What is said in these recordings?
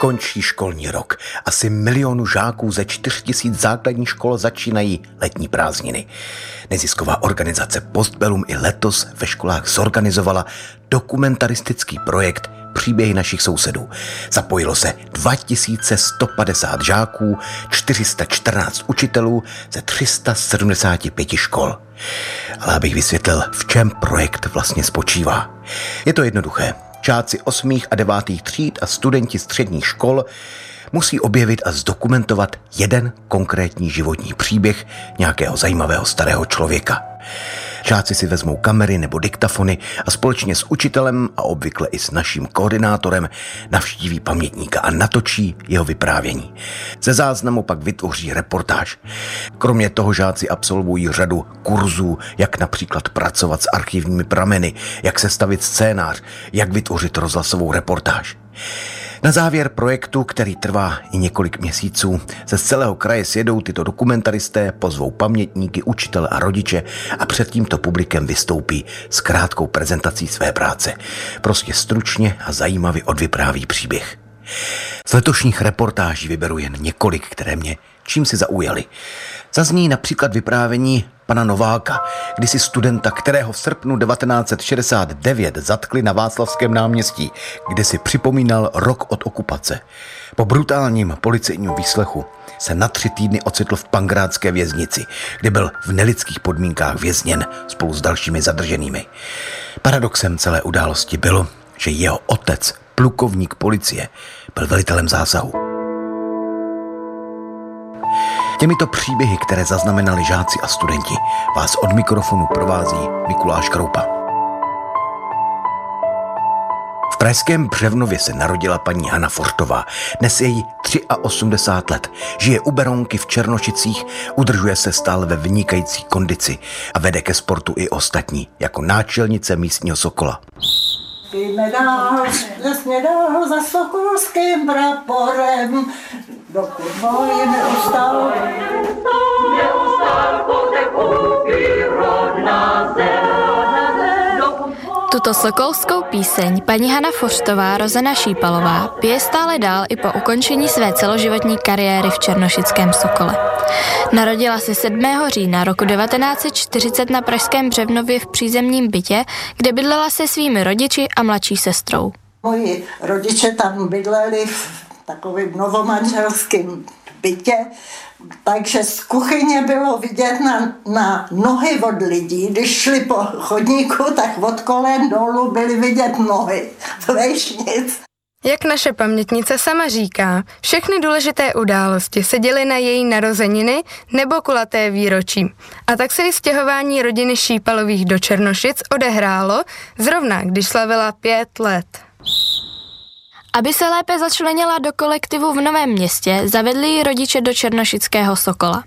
Končí školní rok. Asi milionu žáků ze 4 tisíc základních škol začínají letní prázdniny. Nezisková organizace Postbellum i letos ve školách zorganizovala dokumentaristický projekt Příběhy našich sousedů. Zapojilo se 2150 žáků, 414 učitelů ze 375 škol. Ale abych vysvětlil, v čem projekt vlastně spočívá. Je to jednoduché. Čáci 8. a 9. tříd a studenti středních škol musí objevit a zdokumentovat jeden konkrétní životní příběh nějakého zajímavého starého člověka. Žáci si vezmou kamery nebo diktafony a společně s učitelem a obvykle i s naším koordinátorem navštíví pamětníka a natočí jeho vyprávění. Ze záznamu pak vytvoří reportáž. Kromě toho žáci absolvují řadu kurzů, jak například pracovat s archivními prameny, jak sestavit scénář, jak vytvořit rozhlasovou reportáž. Na závěr projektu, který trvá i několik měsíců, se z celého kraje sjedou tyto dokumentaristé, pozvou pamětníky, učitele a rodiče a před tímto publikem vystoupí s krátkou prezentací své práce. Prostě stručně a zajímavě odvypráví příběh. Z letošních reportáží vyberu jen několik, které mě čím si zaujali. Zazní například vyprávění pana Nováka, kdysi studenta, kterého v srpnu 1969 zatkli na Václavském náměstí, kde si připomínal rok od okupace. Po brutálním policejním výslechu se na tři týdny ocitl v pangrádské věznici, kde byl v nelidských podmínkách vězněn spolu s dalšími zadrženými. Paradoxem celé události bylo, že jeho otec, plukovník policie, byl velitelem zásahu. Těmito příběhy, které zaznamenali žáci a studenti, vás od mikrofonu provází Mikuláš Kroupa. V pražském Břevnově se narodila paní Hana Fortová. Dnes je jí 83 let. Žije u Beronky v Černošicích, udržuje se stále ve vynikající kondici a vede ke sportu i ostatní, jako náčelnice místního Sokola. Jdeme dál, přesně dál za sokolským praporem, dokud boj neustal. Neustal potek rodná zem. Tuto sokolskou píseň paní Hana Fořtová, Rozena Šípalová, pije stále dál i po ukončení své celoživotní kariéry v Černošickém Sokole. Narodila se 7. října roku 1940 na Pražském Břevnově v přízemním bytě, kde bydlela se svými rodiči a mladší sestrou. Moji rodiče tam bydleli v takovým novomanželském bytě, takže z kuchyně bylo vidět na, na nohy od lidí. Když šli po chodníku, tak od kolen dolů byly vidět nohy. Vejš nic. Jak naše pamětnice sama říká, všechny důležité události se děly na její narozeniny nebo kulaté výročí. A tak se i stěhování rodiny Šípalových do Černošic odehrálo zrovna, když slavila pět let. Aby se lépe začlenila do kolektivu v Novém městě, zavedli ji rodiče do Černošického Sokola.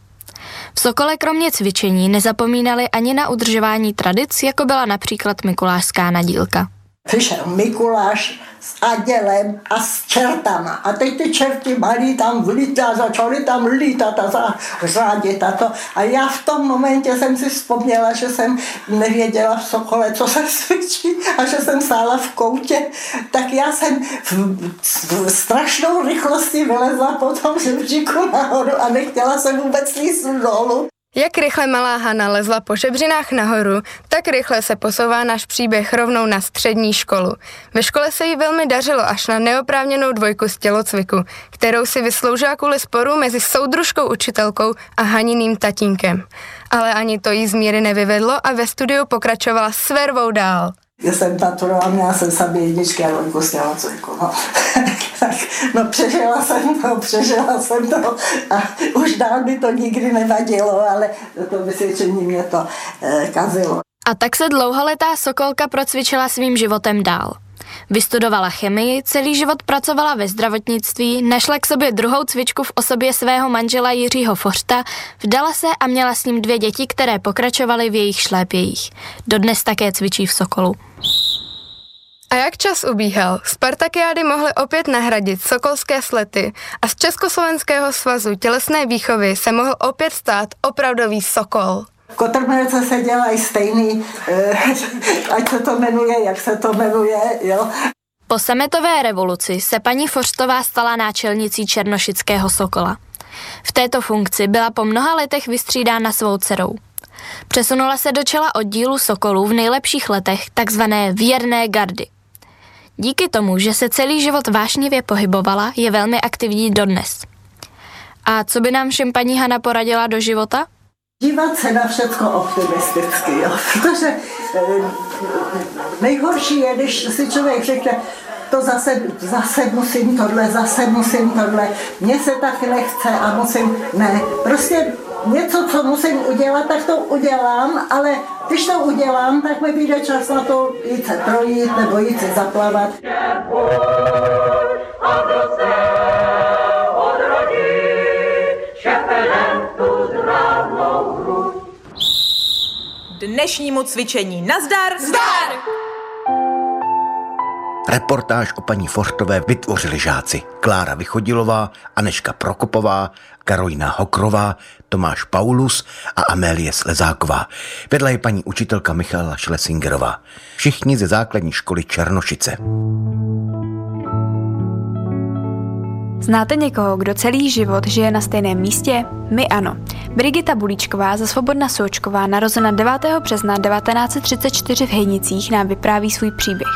V Sokole kromě cvičení nezapomínali ani na udržování tradic, jako byla například Mikulášská nadílka. Přišel Mikuláš s adělem a s čertama. A teď ty čerti malí tam vlítá, začaly tam lítat a řádit a to. A já v tom momentě jsem si vzpomněla, že jsem nevěděla v Sokole, co se cvičí a že jsem stála v koutě. Tak já jsem v, v strašnou rychlosti vylezla po tom žebříku nahoru a nechtěla jsem vůbec líst dolů. Jak rychle malá Hana lezla po žebřinách nahoru, tak rychle se posouvá náš příběh rovnou na střední školu. Ve škole se jí velmi dařilo až na neoprávněnou dvojku z tělocviku, kterou si vysloužila kvůli sporu mezi soudružkou učitelkou a Haniným tatínkem. Ale ani to jí z míry nevyvedlo a ve studiu pokračovala s vervou dál. Já jsem maturovala, měla jsem sami jedničky a dvojku z tělocviku. No. tak, no přežila jsem to, přežila jsem to a už dál by to nikdy nevadilo, ale to vysvědčení mě to eh, kazilo. A tak se dlouholetá Sokolka procvičila svým životem dál. Vystudovala chemii, celý život pracovala ve zdravotnictví, našla k sobě druhou cvičku v osobě svého manžela Jiřího Fořta, vdala se a měla s ním dvě děti, které pokračovaly v jejich šlépějích. Dodnes také cvičí v Sokolu. A jak čas ubíhal, Spartakiády mohly opět nahradit sokolské slety a z Československého svazu tělesné výchovy se mohl opět stát opravdový Sokol. Kotrmelce se dělají stejný, eh, ať se to jmenuje, jak se to jmenuje, jo. Po sametové revoluci se paní Forstová stala náčelnicí Černošického Sokola. V této funkci byla po mnoha letech vystřídána svou dcerou. Přesunula se do čela oddílu Sokolů v nejlepších letech takzvané věrné gardy. Díky tomu, že se celý život vášnivě pohybovala, je velmi aktivní dodnes. A co by nám všem paní Hana poradila do života? Dívat se na všechno optimisticky, jo. protože eh, nejhorší je, když si člověk řekne, to zase, zase musím tohle, zase musím tohle, mně se taky nechce a musím, ne, prostě něco, co musím udělat, tak to udělám, ale když to udělám, tak mi vyjde čas na to jít se projít nebo jít se zaplavat. Dnešnímu cvičení. Nazdar! Zdar! Reportáž o paní Fortové vytvořili žáci Klára Vychodilová, Aneška Prokopová, Karolina Hokrová, Tomáš Paulus a Amélie Slezáková. Vedla je paní učitelka Michala Šlesingerová. Všichni ze základní školy Černošice. Znáte někoho, kdo celý život žije na stejném místě? My ano. Brigita Bulíčková za Svobodna Součková, narozena 9. března 1934 v Hejnicích, nám vypráví svůj příběh.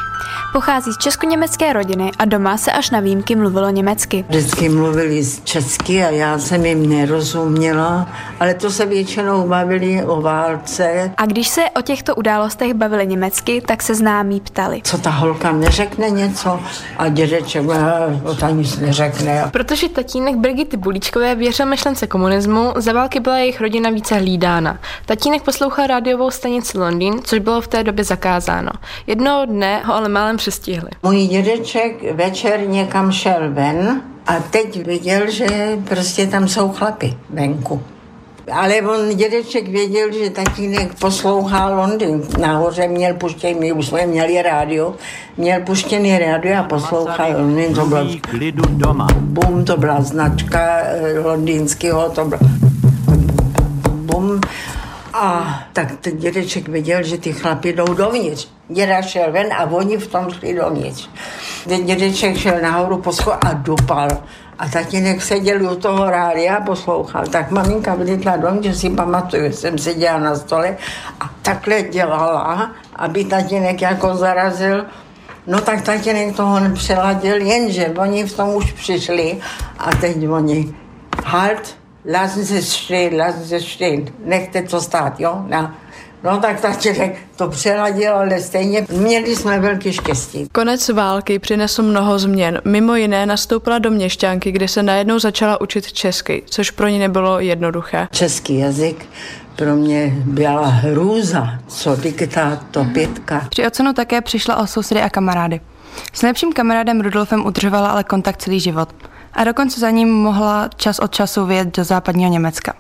Pochází z česko-německé rodiny a doma se až na výjimky mluvilo německy. Vždycky mluvili česky a já jsem jim nerozuměla, ale to se většinou bavili o válce. A když se o těchto událostech bavili německy, tak se známí ptali. Co ta holka neřekne něco a dědeček to nic neřekne. Protože tatínek Brigity Bulíčkové věřil myšlence komunismu, za války byla jejich rodina více hlídána. Tatínek poslouchal rádiovou stanici Londýn, což bylo v té době zakázáno. Jednoho dne ho ale málem přestihli. Můj dědeček večer někam šel ven a teď viděl, že prostě tam jsou chlapy venku. Ale on dědeček věděl, že tatínek poslouchá Londýn. Nahoře měl puštěný, my už jsme měli rádio, měl puštěný rádio a poslouchal Londýn. To bylo doma. Bum, to byla značka eh, londýnského, to bylo bum. A tak ten dědeček viděl, že ty chlapi jdou dovnitř. Děda šel ven a oni v tom šli dovnitř. Ten dědeček šel nahoru po a dupal. A tatínek seděl u toho rádia a poslouchal. Tak maminka vylítla dom, že si pamatuju, jsem seděla na stole a takhle dělala, aby tatínek jako zarazil. No tak tatínek toho nepřeladil, jenže oni v tom už přišli a teď oni halt, lassen Sie es stehen, lassen Sie es stehen, nechte to stát, jo? No, no tak tatínek to přeladil, ale stejně měli jsme velké štěstí. Konec války přinesl mnoho změn. Mimo jiné nastoupila do měšťánky, kde se najednou začala učit česky, což pro ní nebylo jednoduché. Český jazyk pro mě byla hrůza, co diktát, to pětka. Při ocenu také přišla o sousedy a kamarády. S nejlepším kamarádem Rudolfem udržovala ale kontakt celý život a dokonce za ním mohla čas od času vyjet do západního Německa.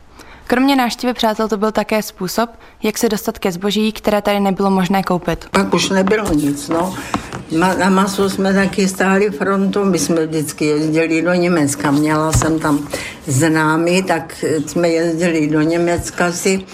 Kromě návštěvy přátel to byl také způsob, jak se dostat ke zboží, které tady nebylo možné koupit. Pak už nebylo nic, no. Na masu jsme taky stáli frontu, my jsme vždycky jezdili do Německa. Měla jsem tam známy, tak jsme jezdili do Německa si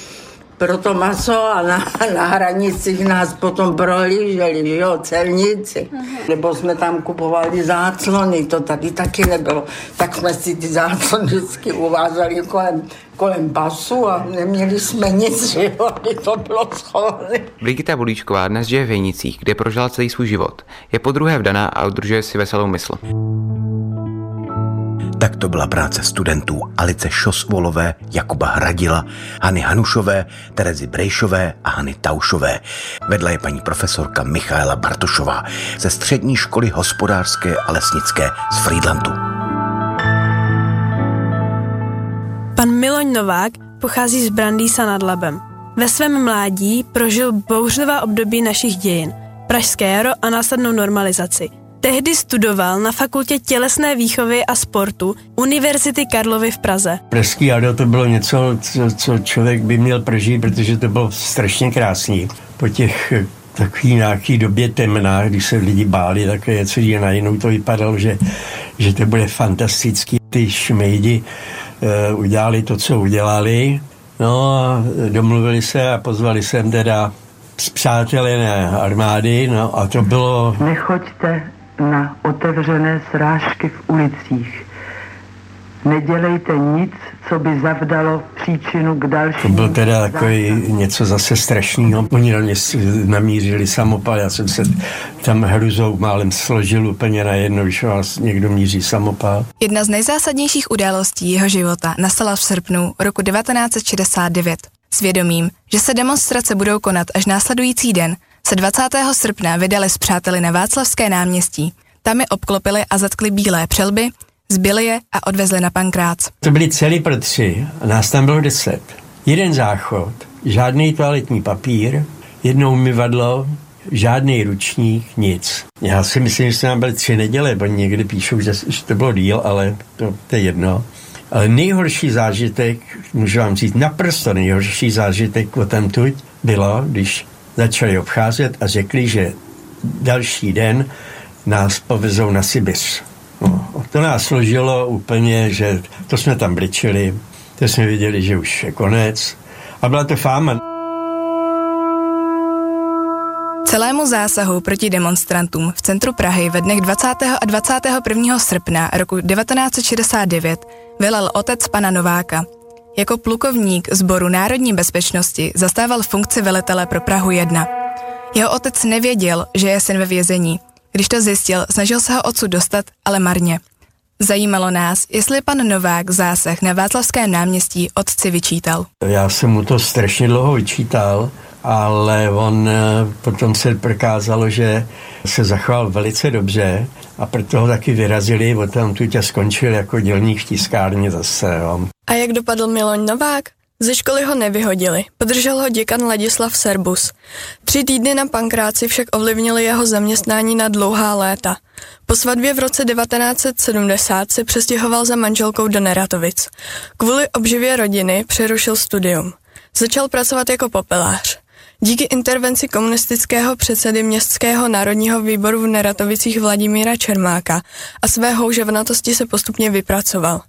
pro to maso a na, na hranicích nás potom prohlíželi, že jo, celníci. Uh-huh. Nebo jsme tam kupovali záclony, to tady taky nebylo. Tak jsme si ty záclony vždycky uvázali kolem, kolem pasu a neměli jsme nic, že jo, to bylo schované. Brigita Bulíčková dnes žije v Hejnicích, kde prožila celý svůj život. Je po druhé vdaná a udržuje si veselou mysl. Tak to byla práce studentů Alice Šosvolové, Jakuba Hradila, Hany Hanušové, Terezy Brejšové a Hany Taušové. Vedla je paní profesorka Michaela Bartošová ze střední školy hospodářské a lesnické z Friedlandu. Pan Miloň Novák pochází z Brandýsa nad Labem. Ve svém mládí prožil bouřlivá období našich dějin – Pražské jaro a následnou normalizaci. Tehdy studoval na fakultě tělesné výchovy a sportu Univerzity Karlovy v Praze. Pražský jaro to bylo něco, co, co člověk by měl prožít, protože to bylo strašně krásný. Po těch takový nějaký době temná, když se lidi báli, tak něco je najednou to vypadalo, že, že to bude fantastický. Ty šmejdi uh, udělali to, co udělali, no a domluvili se a pozvali sem teda zpřátelené armády, no a to bylo... Nechoďte na otevřené srážky v ulicích. Nedělejte nic, co by zavdalo příčinu k dalšímu. To byl teda takový něco zase strašného. Oni na mě namířili samopal, já jsem se tam hruzou málem složil úplně na jedno, když vás někdo míří samopal. Jedna z nejzásadnějších událostí jeho života nastala v srpnu roku 1969. Svědomím, že se demonstrace budou konat až následující den, se 20. srpna vydali s přáteli na Václavské náměstí. Tam je obklopili a zatkli bílé přelby, zbyli je a odvezli na pankrác. To byli celý pro tři nás tam bylo deset. Jeden záchod, žádný toaletní papír, jedno umyvadlo, žádný ručník, nic. Já si myslím, že jsme tam byli tři neděle, bo někdy píšou, že, že to bylo díl, ale to, to je jedno. Ale nejhorší zážitek, můžu vám říct, naprosto nejhorší zážitek o tamtuť bylo, když začali obcházet a řekli, že další den nás povezou na Sibiř. No, to nás složilo úplně, že to jsme tam bličili, to jsme viděli, že už je konec. A byla to fáma. Celému zásahu proti demonstrantům v centru Prahy ve dnech 20. a 21. srpna roku 1969 velel otec pana Nováka. Jako plukovník sboru národní bezpečnosti zastával funkci velitele pro Prahu 1. Jeho otec nevěděl, že je syn ve vězení. Když to zjistil, snažil se ho odsud dostat, ale marně. Zajímalo nás, jestli pan Novák zásah na Václavském náměstí otci vyčítal. Já jsem mu to strašně dlouho vyčítal, ale on eh, potom se prokázalo, že se zachoval velice dobře a proto ho taky vyrazili, o tam tu tě skončil jako dělník v tiskárně zase. Jo. A jak dopadl Miloň Novák? Ze školy ho nevyhodili, podržel ho děkan Ladislav Serbus. Tři týdny na pankráci však ovlivnili jeho zaměstnání na dlouhá léta. Po svatbě v roce 1970 se přestěhoval za manželkou do Neratovic. Kvůli obživě rodiny přerušil studium. Začal pracovat jako popelář. Díky intervenci komunistického předsedy Městského národního výboru v Neratovicích Vladimíra Čermáka a své houževnatosti se postupně vypracoval.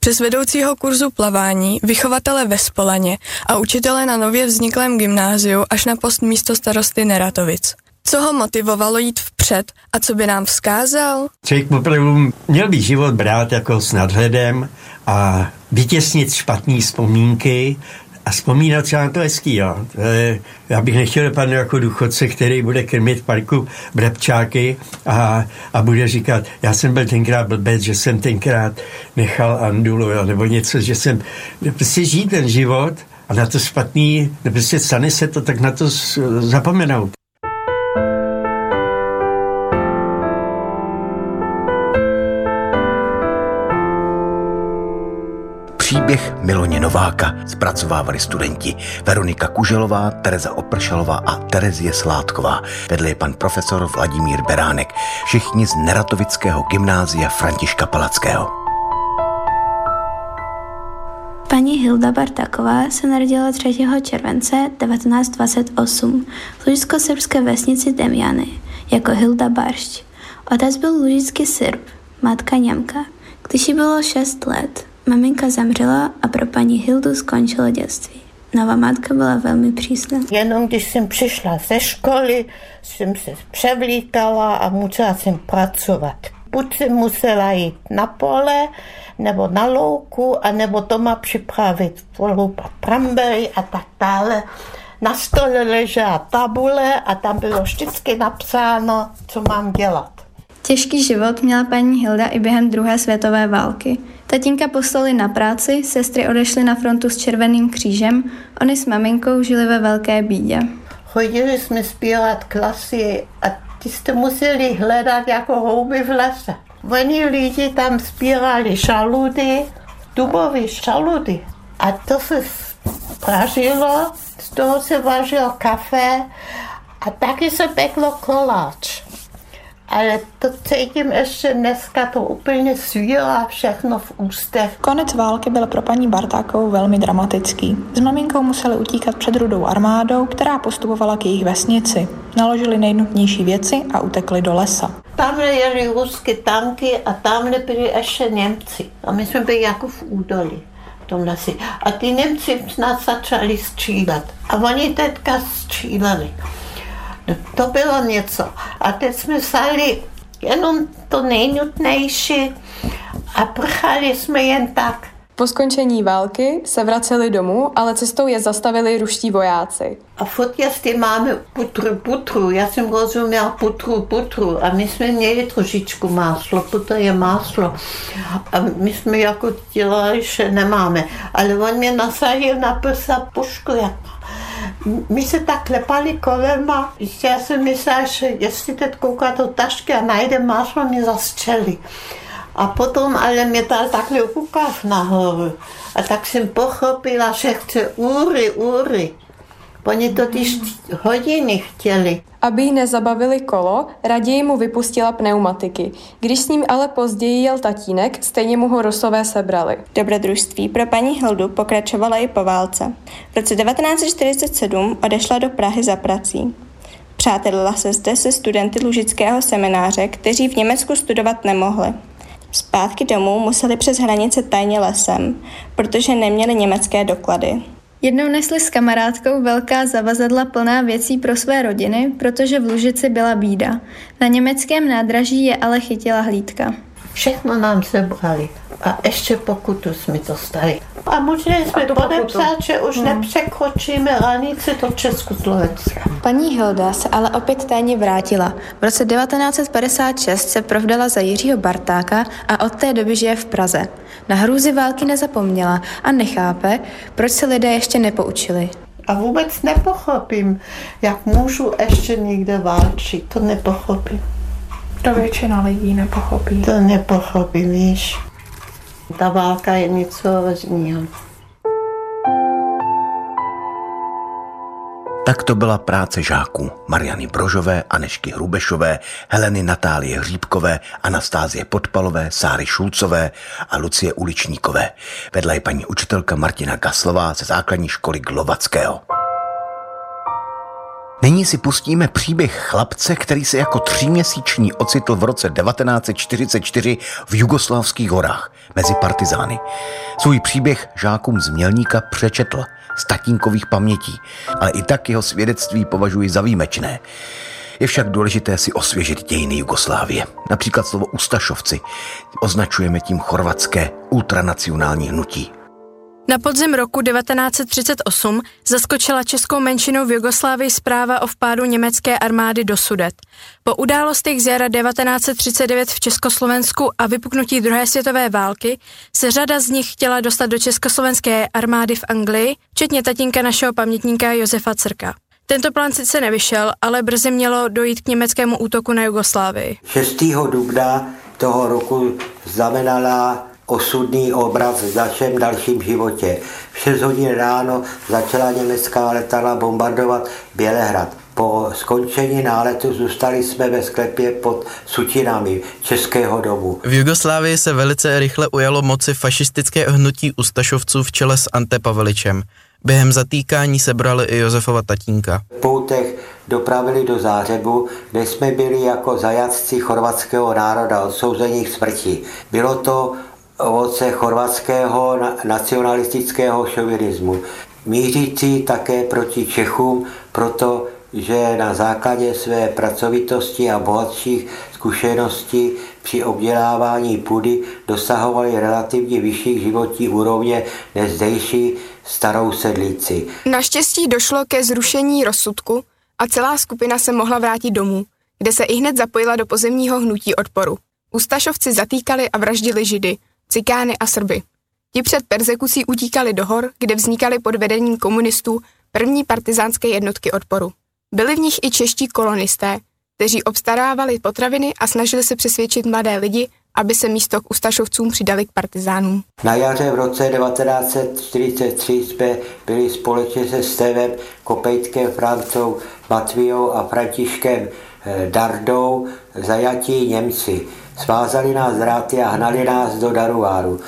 Přes vedoucího kurzu plavání, vychovatele ve Spolaně a učitele na nově vzniklém gymnáziu až na post místo starosty Neratovic. Co ho motivovalo jít vpřed a co by nám vzkázal? Člověk opravdu měl by život brát jako s nadhledem a vytěsnit špatné vzpomínky a vzpomínat třeba na to hezký, jo. Já bych nechtěl dopadnout jako důchodce, který bude krmit parku brabčáky a, a bude říkat, já jsem byl tenkrát blbec, že jsem tenkrát nechal Andulu, jo, nebo něco, že jsem, prostě žít ten život a na to špatný, prostě stane se to, tak na to zapomenout. Příběh Miloně Nováka zpracovávali studenti Veronika Kuželová, Tereza Opršalová a Terezie Sládková. Vedl je pan profesor Vladimír Beránek. Všichni z Neratovického gymnázia Františka Palackého. Paní Hilda Bartaková se narodila 3. července 1928 v lužisko-srbské vesnici Demjany jako Hilda Baršť. Otec byl lužický Srb, matka Němka. Když jí bylo 6 let, Maminka zemřela a pro paní Hildu skončilo dětství. Nová matka byla velmi přísná. Jenom když jsem přišla ze školy, jsem se převlítala a musela jsem pracovat. Buď jsem musela jít na pole, nebo na louku, a nebo doma připravit loupat prambery a tak dále. Na stole ležela tabule a tam bylo vždycky napsáno, co mám dělat. Těžký život měla paní Hilda i během druhé světové války. Tatínka poslali na práci, sestry odešly na frontu s Červeným křížem, oni s maminkou žili ve velké bídě. Chodili jsme zpívat klasy a ty jste museli hledat jako houby v lese. Oni lidi tam zpívali šaludy, dubové šaludy. A to se pražilo, z toho se vařilo kafe A taky se peklo koláč. Ale to cítím ještě dneska, to úplně svírá všechno v ústech. Konec války byl pro paní Bartákovou velmi dramatický. S maminkou museli utíkat před rudou armádou, která postupovala k jejich vesnici. Naložili nejnutnější věci a utekli do lesa. Tam jeli ruské tanky a tam byli ještě Němci. A my jsme byli jako v údolí tom lesi. A ty Němci nás začali střílet. A oni teďka stříleli. To bylo něco. A teď jsme vzali jenom to nejnutnější a prchali jsme jen tak. Po skončení války se vraceli domů, ale cestou je zastavili ruští vojáci. A furt jestli máme putru, putru, já jsem rozuměl putru, putru a my jsme měli trošičku máslo, putr je máslo. A my jsme jako dělali, že nemáme. Ale on mě nasadil na prsa pušku, jako my se tak klepali kolema, já jsem myslela, že jestli teď kouká do tašky a najde máslo, mě zastřelí. A potom ale mě dal takhle rukav nahoru. A tak jsem pochopila, že chce úry, úry. Oni totiž hodiny chtěli. Aby jí nezabavili kolo, raději mu vypustila pneumatiky. Když s ním ale později jel tatínek, stejně mu ho Rusové sebrali. Dobrodružství pro paní Hildu pokračovala i po válce. V roce 1947 odešla do Prahy za prací. Přátelila se zde se studenty Lužického semináře, kteří v Německu studovat nemohli. Zpátky domů museli přes hranice tajně lesem, protože neměli německé doklady. Jednou nesli s kamarádkou velká zavazadla plná věcí pro své rodiny, protože v Lužici byla bída. Na německém nádraží je ale chytila hlídka. Všechno nám sebrali a ještě pokutu jsme dostali. A možná jsme podepsat, že už no. nepřekročíme hranici do Československa. Paní Hilda se ale opět tajně vrátila. V roce 1956 se provdala za Jiřího Bartáka a od té doby žije v Praze. Na hrůzy války nezapomněla a nechápe, proč se lidé ještě nepoučili. A vůbec nepochopím, jak můžu ještě někde válčit. To nepochopím. To většina lidí nepochopí. To nepochopí, víš. Ta válka je něco jiného. Tak to byla práce žáků Mariany Brožové, Anešky Hrubešové, Heleny Natálie Hříbkové, Anastázie Podpalové, Sáry Šulcové a Lucie Uličníkové. Vedla je paní učitelka Martina Gaslová ze základní školy Glovackého. Nyní si pustíme příběh chlapce, který se jako tříměsíční ocitl v roce 1944 v Jugoslavských horách mezi partizány. Svůj příběh žákům z Mělníka přečetl z tatínkových pamětí, ale i tak jeho svědectví považuji za výjimečné. Je však důležité si osvěžit dějiny Jugoslávie. Například slovo Ustašovci označujeme tím chorvatské ultranacionální hnutí. Na podzim roku 1938 zaskočila českou menšinou v Jugoslávii zpráva o vpádu německé armády do Sudet. Po událostech z jara 1939 v Československu a vypuknutí druhé světové války se řada z nich chtěla dostat do československé armády v Anglii, včetně tatínka našeho pamětníka Josefa Crka. Tento plán sice nevyšel, ale brzy mělo dojít k německému útoku na Jugoslávii. 6. dubna toho roku znamenala osudný obraz v našem dalším životě. V 6 hodin ráno začala německá letadla bombardovat Bělehrad. Po skončení náletu zůstali jsme ve sklepě pod sutinami Českého domu. V Jugoslávii se velice rychle ujalo moci fašistické hnutí Ustašovců v čele s Ante Paveličem. Během zatýkání sebrali i Josefova tatínka. V poutech dopravili do Zářebu, kde jsme byli jako zajatci chorvatského národa odsouzení k smrti. Bylo to ovoce chorvatského nacionalistického šovinismu, mířící také proti Čechům, protože na základě své pracovitosti a bohatších zkušeností při obdělávání půdy dosahovali relativně vyšší životní úrovně než zdejší starou sedlíci. Naštěstí došlo ke zrušení rozsudku a celá skupina se mohla vrátit domů, kde se i hned zapojila do pozemního hnutí odporu. Ustašovci zatýkali a vraždili židy, cikány a Srby. Ti před persekucí utíkali do hor, kde vznikaly pod vedením komunistů první partizánské jednotky odporu. Byli v nich i čeští kolonisté, kteří obstarávali potraviny a snažili se přesvědčit mladé lidi, aby se místo k Ustašovcům přidali k partizánům. Na jaře v roce 1943 jsme byli společně se Stevem Kopejtkem Francou Matvijou a Františkem eh, Dardou zajatí Němci. Svázali nás dráty a hnali nás do Daruáru.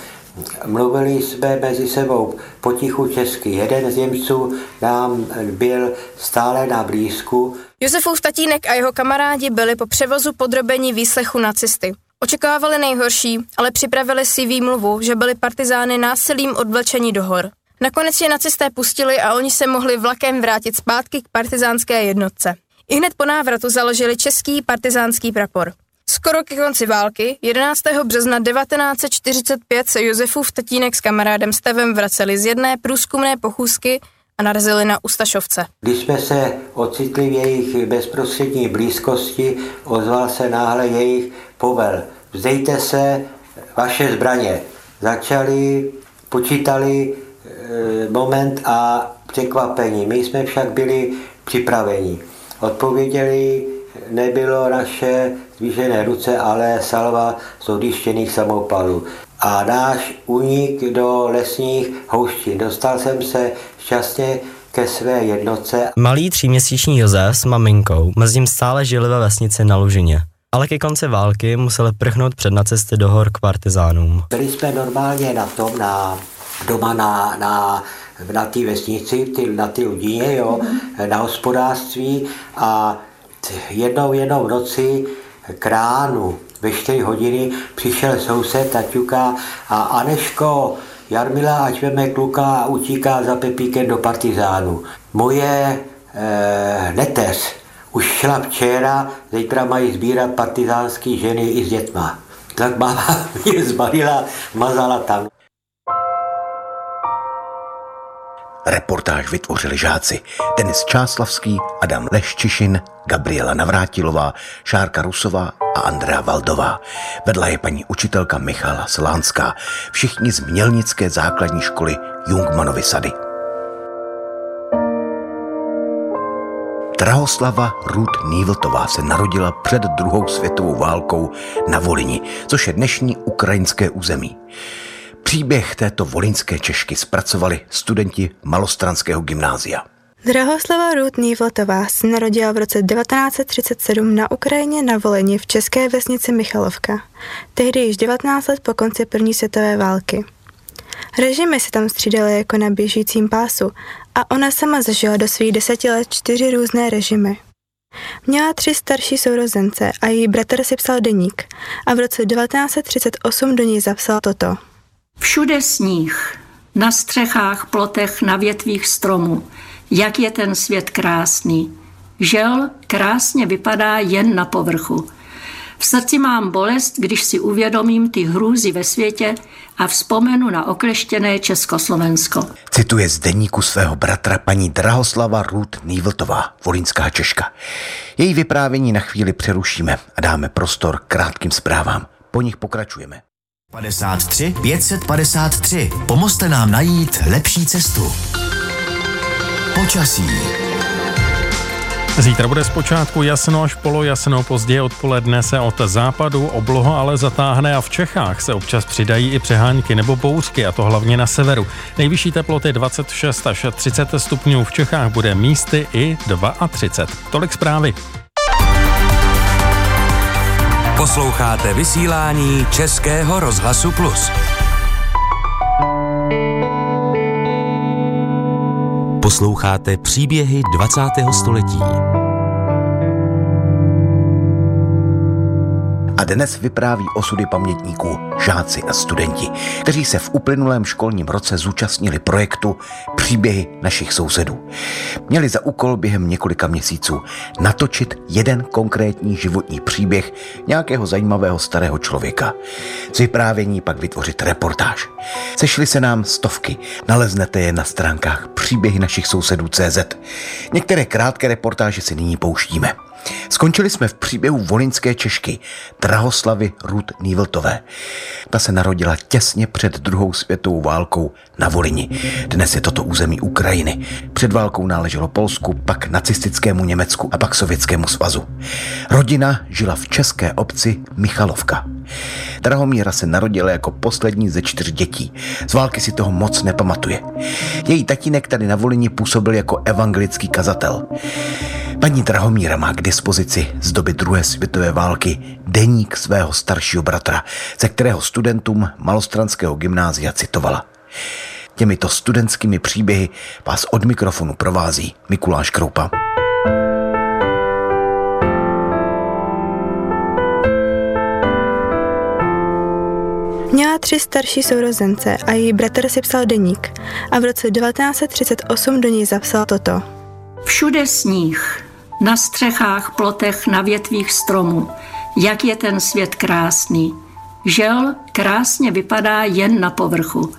Mluvili jsme mezi sebou potichu česky. Jeden z Němců nám byl stále na blízku. Josefův tatínek a jeho kamarádi byli po převozu podrobení výslechu nacisty. Očekávali nejhorší, ale připravili si výmluvu, že byli partizány násilím odvlečení do hor. Nakonec je nacisté pustili a oni se mohli vlakem vrátit zpátky k partizánské jednotce. I hned po návratu založili český partizánský prapor. Skoro ke konci války, 11. března 1945 se Josefův tatínek s kamarádem Stevem vraceli z jedné průzkumné pochůzky a narazili na Ustašovce. Když jsme se ocitli v jejich bezprostřední blízkosti, ozval se náhle jejich povel. Vzdejte se vaše zbraně. Začali, počítali e, moment a překvapení. My jsme však byli připraveni. Odpověděli, nebylo naše zvýšené ruce, ale salva z odjištěných samopalů. A náš únik do lesních houští. Dostal jsem se šťastně ke své jednotce. Malý tříměsíční Josef s maminkou mezi ním stále žili ve vesnici na Lužině. Ale ke konci války museli prchnout před nacesty do hor k partizánům. Byli jsme normálně na tom, na, doma na, na na té vesnici, ty, na ty Ludině, jo, na hospodářství a jednou, jednou v noci k ránu ve 4 hodiny přišel soused Taťuka a Aneško, Jarmila, ať veme kluka a utíká za Pepíkem do partizánu. Moje e, neteř už šla včera, zítra mají sbírat partizánský ženy i s dětma. Tak máma mě zbalila, mazala tam. Reportáž vytvořili žáci Denis Čáslavský, Adam Leščišin, Gabriela Navrátilová, Šárka Rusová a Andrea Valdová. Vedla je paní učitelka Michala Slánská, všichni z Mělnické základní školy Jungmanovy sady. Drahoslava Ruth Nývltová se narodila před druhou světovou válkou na Volini, což je dnešní ukrajinské území. Příběh této volinské Češky zpracovali studenti Malostranského gymnázia. Drahoslava Ruth Nývlatová se narodila v roce 1937 na Ukrajině na Voleni v české vesnici Michalovka, tehdy již 19 let po konci první světové války. Režimy se tam střídaly jako na běžícím pásu a ona sama zažila do svých deseti let čtyři různé režimy. Měla tři starší sourozence a její bratr si psal deník a v roce 1938 do něj zapsal toto – Všude sníh, na střechách, plotech, na větvích stromů. Jak je ten svět krásný. Žel krásně vypadá jen na povrchu. V srdci mám bolest, když si uvědomím ty hrůzy ve světě a vzpomenu na okleštěné Československo. Cituje z deníku svého bratra paní Drahoslava Ruth Nývltová, volinská Češka. Její vyprávění na chvíli přerušíme a dáme prostor krátkým zprávám. Po nich pokračujeme. 53 553. Pomozte nám najít lepší cestu. Počasí. Zítra bude zpočátku jasno až polojasno, později odpoledne se od západu obloho ale zatáhne a v Čechách se občas přidají i přehánky nebo bouřky, a to hlavně na severu. Nejvyšší teploty 26 až 30 stupňů v Čechách bude místy i 32. Tolik zprávy. Posloucháte vysílání Českého rozhlasu Plus. Posloucháte příběhy 20. století. A dnes vypráví osudy pamětníků žáci a studenti, kteří se v uplynulém školním roce zúčastnili projektu Příběhy našich sousedů. Měli za úkol během několika měsíců natočit jeden konkrétní životní příběh nějakého zajímavého starého člověka. Z vyprávění pak vytvořit reportáž. Sešly se nám stovky, naleznete je na stránkách příběhy našich sousedů CZ. Některé krátké reportáže si nyní pouštíme. Skončili jsme v příběhu volinské Češky Drahoslavy Ruth Nývltové. Ta se narodila těsně před druhou světovou válkou na Volini. Dnes je toto území Ukrajiny. Před válkou náleželo Polsku, pak nacistickému Německu a pak Sovětskému svazu. Rodina žila v české obci Michalovka. Drahomíra se narodila jako poslední ze čtyř dětí. Z války si toho moc nepamatuje. Její tatínek tady na Volině působil jako evangelický kazatel. Paní Drahomíra má k dispozici z doby druhé světové války deník svého staršího bratra, ze kterého studentům Malostranského gymnázia citovala. Těmito studentskými příběhy vás od mikrofonu provází Mikuláš Kroupa. Měla tři starší sourozence a její bratr si psal deník a v roce 1938 do něj zapsal toto. Všude sníh, na střechách, plotech, na větvích stromů. Jak je ten svět krásný. Žel krásně vypadá jen na povrchu.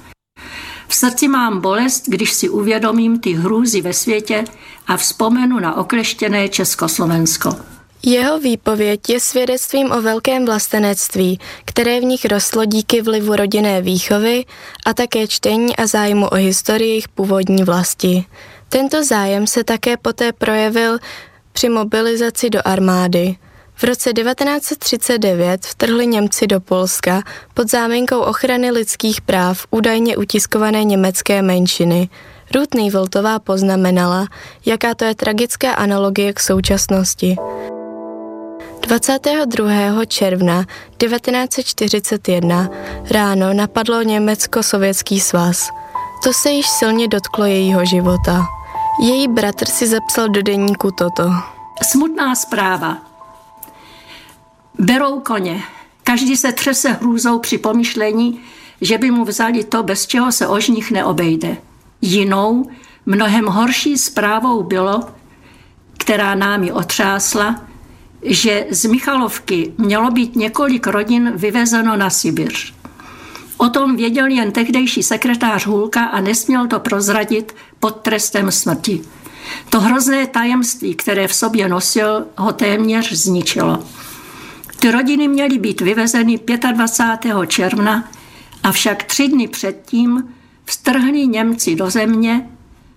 V srdci mám bolest, když si uvědomím ty hrůzy ve světě a vzpomenu na okleštěné Československo. Jeho výpověď je svědectvím o velkém vlastenectví, které v nich rostlo díky vlivu rodinné výchovy a také čtení a zájmu o historii jejich původní vlasti. Tento zájem se také poté projevil při mobilizaci do armády. V roce 1939 vtrhli Němci do Polska pod záminkou ochrany lidských práv údajně utiskované německé menšiny. Ruth Nývoltová poznamenala, jaká to je tragická analogie k současnosti. 22. června 1941 ráno napadlo Německo-Sovětský svaz. To se již silně dotklo jejího života. Její bratr si zapsal do deníku toto. Smutná zpráva. Berou koně. Každý se třese hrůzou při pomyšlení, že by mu vzali to, bez čeho se ožních neobejde. Jinou, mnohem horší zprávou bylo, která námi otřásla, že z Michalovky mělo být několik rodin vyvezeno na Sibiř. O tom věděl jen tehdejší sekretář Hulka a nesměl to prozradit pod trestem smrti. To hrozné tajemství, které v sobě nosil, ho téměř zničilo. Ty rodiny měly být vyvezeny 25. června, avšak tři dny předtím vstrhli Němci do země,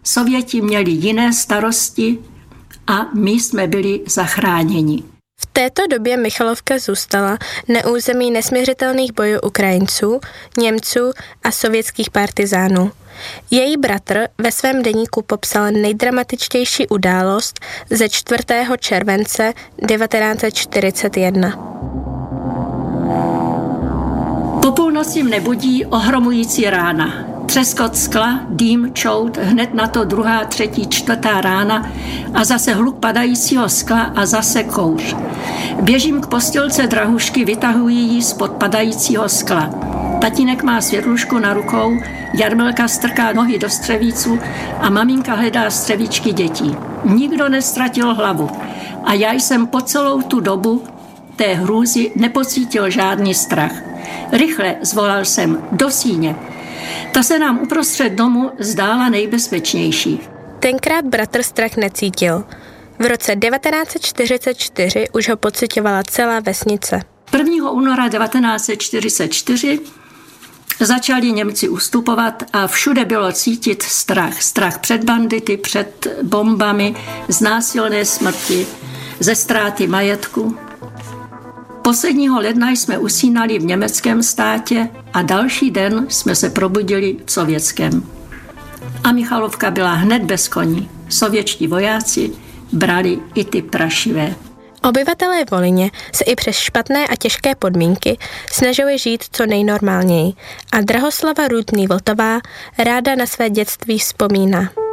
Sověti měli jiné starosti a my jsme byli zachráněni. V této době Michalovka zůstala na území nesměřitelných bojů Ukrajinců, Němců a sovětských partizánů. Její bratr ve svém deníku popsal nejdramatičtější událost ze 4. července 1941. Po půlnoci mne budí ohromující rána. Třeskot skla, dým, čout, hned na to druhá, třetí, čtvrtá rána a zase hluk padajícího skla a zase kouř. Běžím k postilce drahušky, vytahuji ji z padajícího skla. Tatínek má světlušku na rukou, Jarmelka strká nohy do střevíců a maminka hledá střevíčky dětí. Nikdo nestratil hlavu a já jsem po celou tu dobu té hrůzy nepocítil žádný strach. Rychle zvolal jsem do síně. Ta se nám uprostřed domu zdála nejbezpečnější. Tenkrát bratr strach necítil. V roce 1944 už ho pocitovala celá vesnice. 1. února 1944 začali Němci ustupovat a všude bylo cítit strach. Strach před bandity, před bombami, z násilné smrti, ze ztráty majetku. Posledního ledna jsme usínali v německém státě a další den jsme se probudili v sovětském. A Michalovka byla hned bez koní. Sovětští vojáci brali i ty prašivé. Obyvatelé Volině se i přes špatné a těžké podmínky snažili žít co nejnormálněji a Drahoslava Rudný Vltová ráda na své dětství vzpomíná.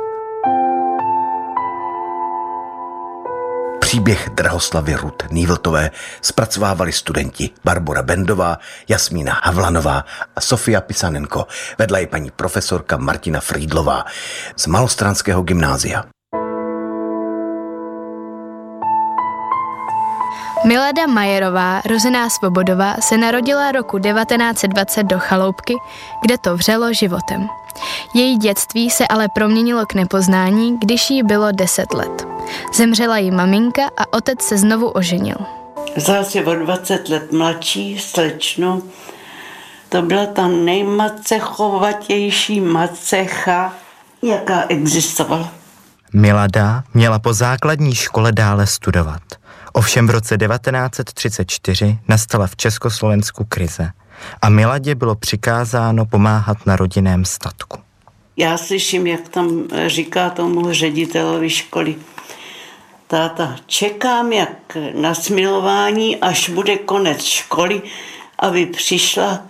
Příběh Drahoslavy Rud Nývltové zpracovávali studenti Barbara Bendová, Jasmína Havlanová a Sofia Pisanenko, vedla i paní profesorka Martina Frýdlová z Malostranského gymnázia. Milada Majerová, rozená Svobodová, se narodila roku 1920 do Chaloupky, kde to vřelo životem. Její dětství se ale proměnilo k nepoznání, když jí bylo 10 let. Zemřela jí maminka a otec se znovu oženil. Zase o 20 let mladší slečnu. To byla ta nejmacechovatější macecha, jaká existovala. Milada měla po základní škole dále studovat. Ovšem v roce 1934 nastala v Československu krize a Miladě bylo přikázáno pomáhat na rodinném statku. Já slyším, jak tam říká tomu ředitelovi školy, táta, čekám jak na smilování, až bude konec školy, aby přišla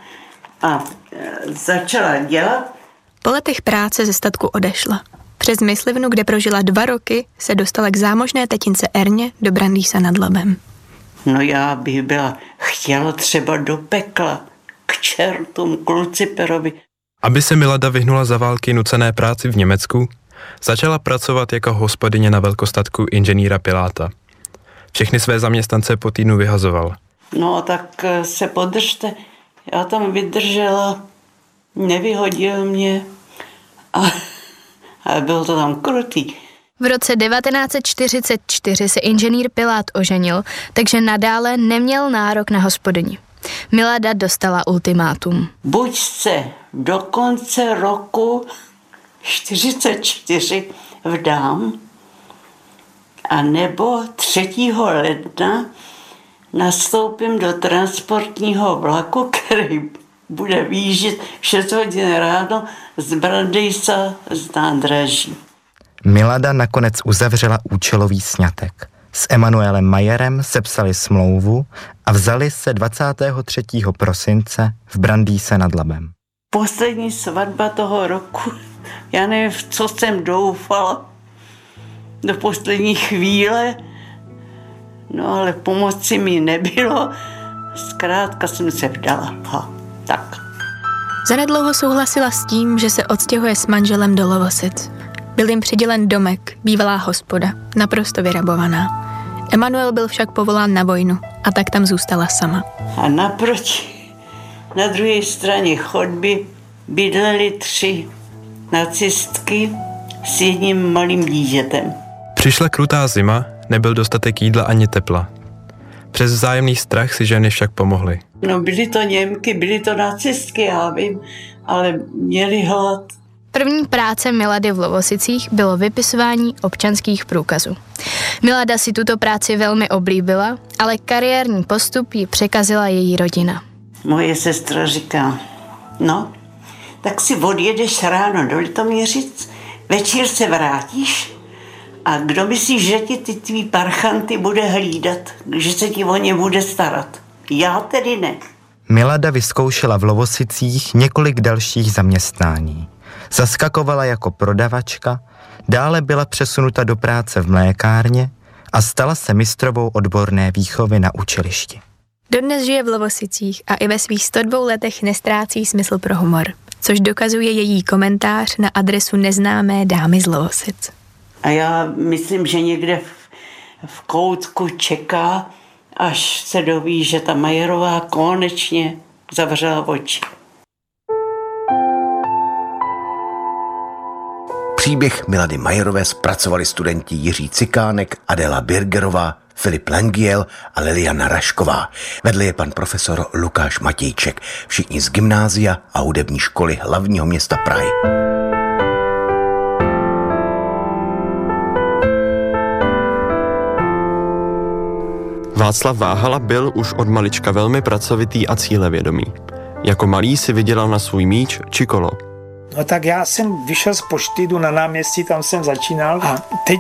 a e, začala dělat. Po letech práce ze statku odešla. Přes Myslivnu, kde prožila dva roky, se dostala k zámožné tetince Erně do Brandýsa nad Labem. No já bych byla chtěla třeba do pekla, k čertům, k Luciperovi. Aby se Milada vyhnula za války nucené práci v Německu, začala pracovat jako hospodyně na velkostatku inženýra Piláta. Všechny své zaměstnance po týdnu vyhazoval. No tak e, se podržte. Já tam vydržela, nevyhodil mě a, a bylo to tam krutý. V roce 1944 se inženýr Pilát oženil, takže nadále neměl nárok na hospodyni. Milada dostala ultimátum. Buď se do konce roku 44 vdám, a nebo 3. ledna nastoupím do transportního vlaku, který bude výjíždět 6 hodin ráno z Brandejsa z nádraží. Milada nakonec uzavřela účelový sňatek. S Emanuelem Majerem sepsali smlouvu a vzali se 23. prosince v Brandýse nad Labem. Poslední svatba toho roku, já nevím, co jsem doufala, do poslední chvíle, no ale pomoci mi nebylo, zkrátka jsem se vdala. Ha, tak. Zanedlouho souhlasila s tím, že se odstěhuje s manželem do Lovosic. Byl jim přidělen domek, bývalá hospoda, naprosto vyrabovaná. Emanuel byl však povolán na vojnu a tak tam zůstala sama. A naproti, na druhé straně chodby, bydleli tři nacistky s jedním malým dítětem. Přišla krutá zima, nebyl dostatek jídla ani tepla. Přes vzájemný strach si ženy však pomohly. No byly to Němky, byly to nacistky, já vím, ale měli hlad. První práce Milady v Lovosicích bylo vypisování občanských průkazů. Milada si tuto práci velmi oblíbila, ale kariérní postup ji překazila její rodina. Moje sestra říká, no, tak si odjedeš ráno do Litoměřic, večer se vrátíš a kdo myslíš, že ti ty tvý parchanty bude hlídat, že se ti o ně bude starat? Já tedy ne. Milada vyzkoušela v Lovosicích několik dalších zaměstnání. Zaskakovala jako prodavačka, dále byla přesunuta do práce v mlékárně a stala se mistrovou odborné výchovy na učilišti. Dodnes žije v Lovosicích a i ve svých 102 letech nestrácí smysl pro humor, což dokazuje její komentář na adresu neznámé dámy z Lovosic. A já myslím, že někde v, v koutku čeká, až se doví, že ta Majerová konečně zavřela oči. Příběh Milady Majerové zpracovali studenti Jiří Cikánek, Adela Birgerová, Filip Lengiel a Liliana Rašková. Vedli je pan profesor Lukáš Matějček, všichni z gymnázia a hudební školy hlavního města Prahy. Václav Váhala byl už od malička velmi pracovitý a cílevědomý. Jako malý si vydělal na svůj míč či kolo. No tak já jsem vyšel z pošty, jdu na náměstí, tam jsem začínal a teď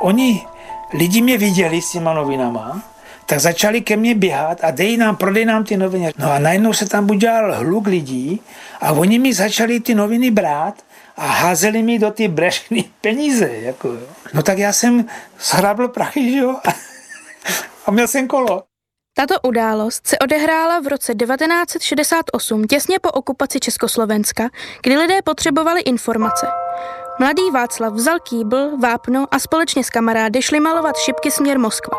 oni, lidi mě viděli s těma novinama, tak začali ke mně běhat a dej nám, prodej nám ty noviny. No a najednou se tam udělal hluk lidí a oni mi začali ty noviny brát a házeli mi do ty brešny peníze. Jako. No tak já jsem zhrabl prachy, že jo? a měl jsem kolo. Tato událost se odehrála v roce 1968 těsně po okupaci Československa, kdy lidé potřebovali informace. Mladý Václav vzal kýbl, vápno a společně s kamarády šli malovat šipky směr Moskva.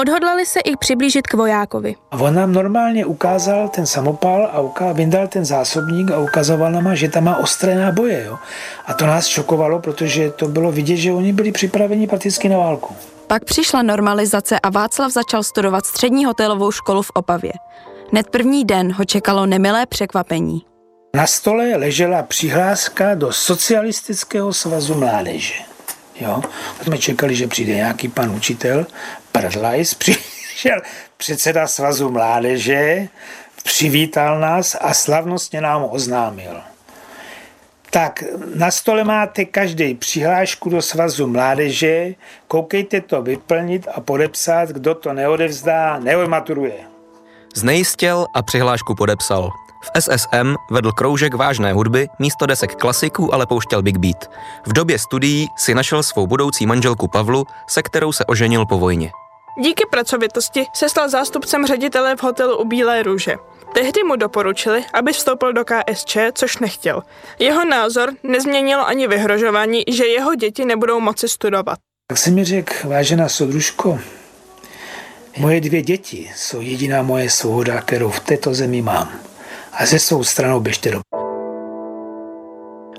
Odhodlali se i přiblížit k vojákovi. A on nám normálně ukázal ten samopal a uká, vyndal ten zásobník a ukazoval nám, že tam má ostré náboje. Jo? A to nás šokovalo, protože to bylo vidět, že oni byli připraveni prakticky na válku. Pak přišla normalizace a Václav začal studovat střední hotelovou školu v Opavě. Hned první den ho čekalo nemilé překvapení. Na stole ležela přihláska do Socialistického svazu mládeže. Jo? A jsme čekali, že přijde nějaký pan učitel, Prdlajs, přišel předseda svazu mládeže, přivítal nás a slavnostně nám oznámil. Tak na stole máte každý přihlášku do svazu mládeže, koukejte to vyplnit a podepsat, kdo to neodevzdá, neodmaturuje. Znejistěl a přihlášku podepsal. V SSM vedl kroužek vážné hudby, místo desek klasiků ale pouštěl Big Beat. V době studií si našel svou budoucí manželku Pavlu, se kterou se oženil po vojně. Díky pracovitosti se stal zástupcem ředitele v hotelu u Bílé růže. Tehdy mu doporučili, aby vstoupil do KSČ, což nechtěl. Jeho názor nezměnilo ani vyhrožování, že jeho děti nebudou moci studovat. Tak si mi řekl, vážená sodružko, moje dvě děti jsou jediná moje svoboda, kterou v této zemi mám. A ze svou stranou běžte do...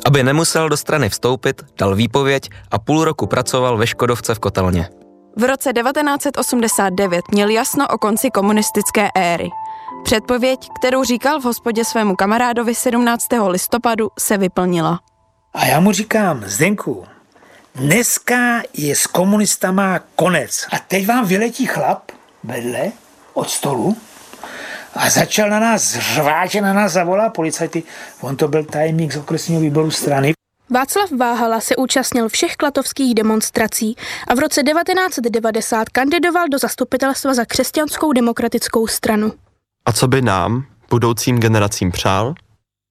Aby nemusel do strany vstoupit, dal výpověď a půl roku pracoval ve Škodovce v Kotelně. V roce 1989 měl jasno o konci komunistické éry. Předpověď, kterou říkal v hospodě svému kamarádovi 17. listopadu, se vyplnila. A já mu říkám, Zdenku, dneska je s komunistama konec. A teď vám vyletí chlap vedle od stolu a začal na nás řvát, že na nás zavolá policajty. On to byl tajemník z okresního výboru strany. Václav Váhala se účastnil všech klatovských demonstrací a v roce 1990 kandidoval do zastupitelstva za křesťanskou demokratickou stranu. A co by nám, budoucím generacím přál?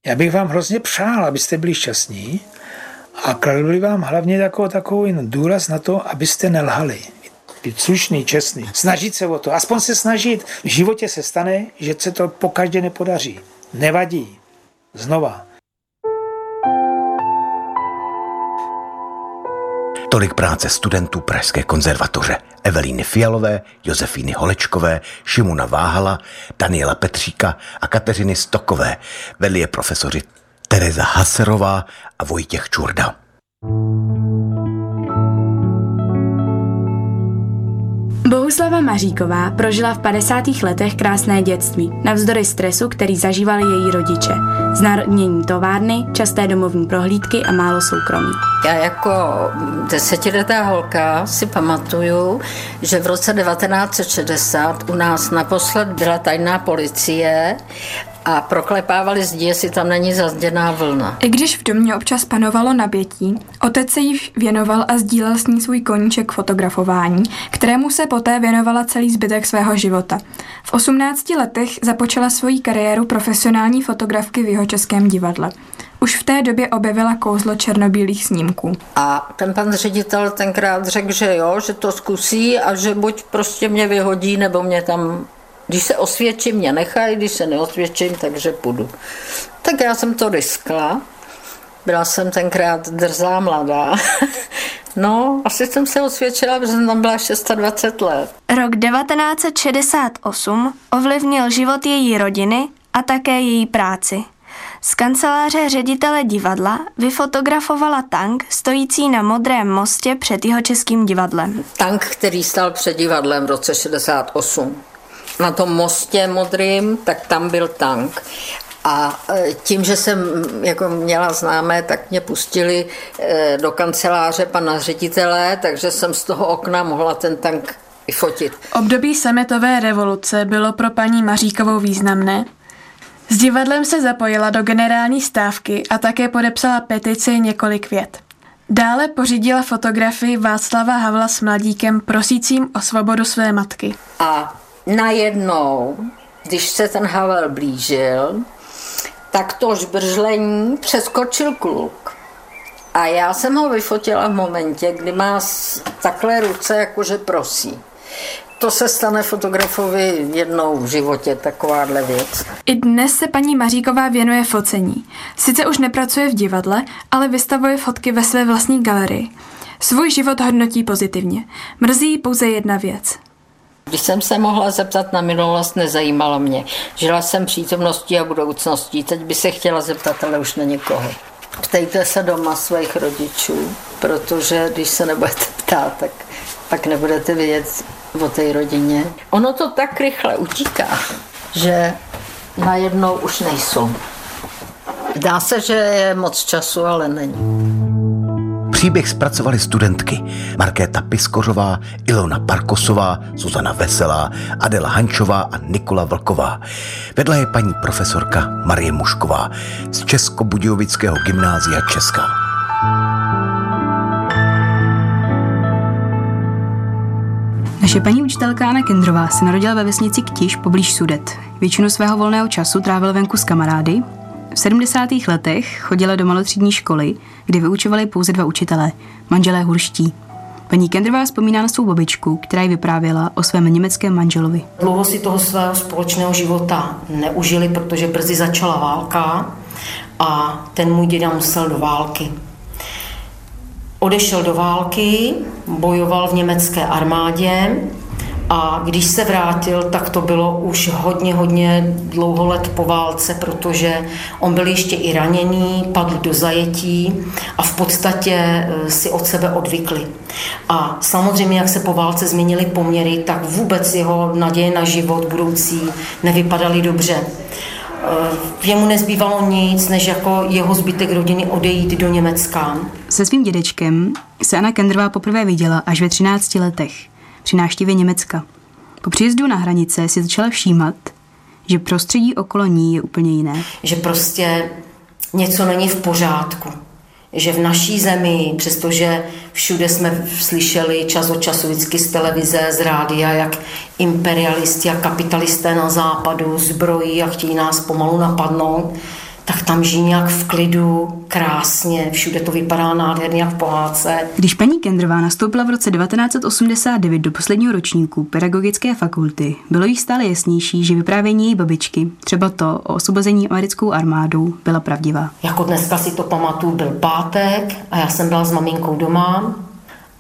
Já bych vám hrozně přál, abyste byli šťastní a kladl bych vám hlavně takovou, takový důraz na to, abyste nelhali. Být slušný, čestný, snažit se o to, aspoň se snažit. V životě se stane, že se to po každé nepodaří. Nevadí. Znova. Tolik práce studentů Pražské konzervatoře. Evelíny Fialové, Josefíny Holečkové, Šimuna Váhala, Daniela Petříka a Kateřiny Stokové. Vedli je profesoři Tereza Haserová a Vojtěch Čurda. Bohuslava Maříková prožila v 50. letech krásné dětství, navzdory stresu, který zažívali její rodiče. Znárodnění továrny, časté domovní prohlídky a málo soukromí. Já jako desetiletá holka si pamatuju, že v roce 1960 u nás naposled byla tajná policie a proklepávali zdi, jestli tam není zazděná vlna. I když v domě občas panovalo napětí, otec se jí věnoval a sdílel s ní svůj koníček fotografování, kterému se poté věnovala celý zbytek svého života. V 18 letech započala svoji kariéru profesionální fotografky v jeho českém divadle. Už v té době objevila kouzlo černobílých snímků. A ten pan ředitel tenkrát řekl, že jo, že to zkusí a že buď prostě mě vyhodí, nebo mě tam když se osvědčím, mě nechají, když se neosvědčím, takže půjdu. Tak já jsem to riskla. Byla jsem tenkrát drzá mladá. No, asi jsem se osvědčila, protože jsem tam byla 26 let. Rok 1968 ovlivnil život její rodiny a také její práci. Z kanceláře ředitele divadla vyfotografovala tank stojící na Modrém mostě před jeho českým divadlem. Tank, který stál před divadlem v roce 68 na tom mostě modrým, tak tam byl tank. A e, tím, že jsem jako měla známé, tak mě pustili e, do kanceláře pana ředitele, takže jsem z toho okna mohla ten tank i fotit. Období sametové revoluce bylo pro paní Maříkovou významné. S divadlem se zapojila do generální stávky a také podepsala petici několik vět. Dále pořídila fotografii Václava Havla s mladíkem prosícím o svobodu své matky. A najednou, když se ten Havel blížil, tak to žbržlení přeskočil kluk. A já jsem ho vyfotila v momentě, kdy má takhle ruce, jakože prosí. To se stane fotografovi jednou v životě, takováhle věc. I dnes se paní Maříková věnuje focení. Sice už nepracuje v divadle, ale vystavuje fotky ve své vlastní galerii. Svůj život hodnotí pozitivně. Mrzí pouze jedna věc. Když jsem se mohla zeptat na minulost, nezajímalo mě. Žila jsem přítomností a budoucností. Teď by se chtěla zeptat, ale už na někoho. Ptejte se doma svých rodičů, protože když se nebudete ptát, tak pak nebudete vědět o té rodině. Ono to tak rychle utíká, že najednou už nejsou. Dá se, že je moc času, ale není. Příběh zpracovali studentky Markéta Piskořová, Ilona Parkosová, Zuzana Veselá, Adela Hančová a Nikola Vlková. Vedla je paní profesorka Marie Mušková z Českobudějovického gymnázia Česká. Naše paní učitelka Anna Kendrová se narodila ve vesnici Ktiš poblíž Sudet. Většinu svého volného času trávila venku s kamarády. V 70. letech chodila do malotřídní školy, kde vyučovali pouze dva učitelé, manželé hurští. Paní Kendrová vzpomíná na svou babičku, která jí vyprávěla o svém německém manželovi. Dlouho si toho svého společného života neužili, protože brzy začala válka a ten můj děda musel do války. Odešel do války, bojoval v německé armádě a když se vrátil, tak to bylo už hodně, hodně dlouho let po válce, protože on byl ještě i raněný, padl do zajetí a v podstatě eh, si od sebe odvykli. A samozřejmě, jak se po válce změnily poměry, tak vůbec jeho naděje na život budoucí nevypadaly dobře. Eh, jemu nezbývalo nic, než jako jeho zbytek rodiny odejít do Německa. Se svým dědečkem se Anna Kendrová poprvé viděla až ve 13 letech při návštěvě Německa. Po příjezdu na hranice si začala všímat, že prostředí okolo ní je úplně jiné. Že prostě něco není v pořádku že v naší zemi, přestože všude jsme slyšeli čas od času vždycky z televize, z rádia, jak imperialisti a kapitalisté na západu zbrojí a chtějí nás pomalu napadnout, tak tam žijí nějak v klidu, krásně, všude to vypadá nádherně jak v pohádce. Když paní Kendrová nastoupila v roce 1989 do posledního ročníku pedagogické fakulty, bylo jí stále jasnější, že vyprávění její babičky, třeba to o osvobození americkou armádou, byla pravdivá. Jako dneska si to pamatuju, byl pátek a já jsem byla s maminkou doma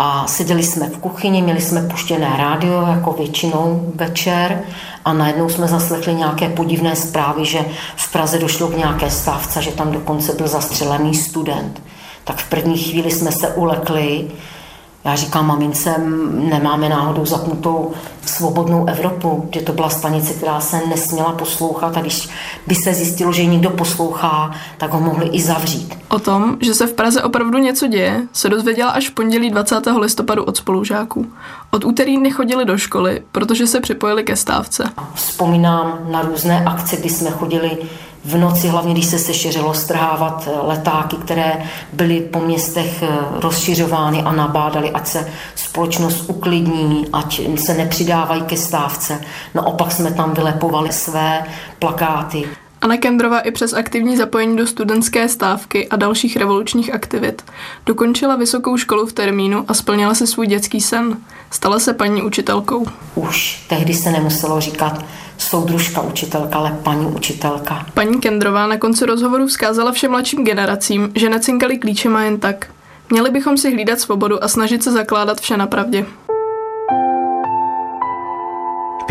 a seděli jsme v kuchyni, měli jsme puštěné rádio, jako většinou večer a najednou jsme zaslechli nějaké podivné zprávy, že v Praze došlo k nějaké stávce, že tam dokonce byl zastřelený student. Tak v první chvíli jsme se ulekli, já říkám mamince, nemáme náhodou zapnutou svobodnou Evropu, že to byla stanice, která se nesměla poslouchat a když by se zjistilo, že ji někdo poslouchá, tak ho mohli i zavřít. O tom, že se v Praze opravdu něco děje, se dozvěděla až v pondělí 20. listopadu od spolužáků. Od úterý nechodili do školy, protože se připojili ke stávce. Vzpomínám na různé akce, kdy jsme chodili v noci, hlavně když se sešeřilo strhávat eh, letáky, které byly po městech eh, rozšiřovány a nabádali, ať se společnost uklidní, ať se nepřidávají ke stávce. No opak jsme tam vylepovali své plakáty. Anna Kendrova i přes aktivní zapojení do studentské stávky a dalších revolučních aktivit dokončila vysokou školu v termínu a splnila si svůj dětský sen. Stala se paní učitelkou. Už tehdy se nemuselo říkat soudružka učitelka, ale paní učitelka. Paní Kendrová na konci rozhovoru vzkázala všem mladším generacím, že necinkali klíčema jen tak. Měli bychom si hlídat svobodu a snažit se zakládat vše na pravdě.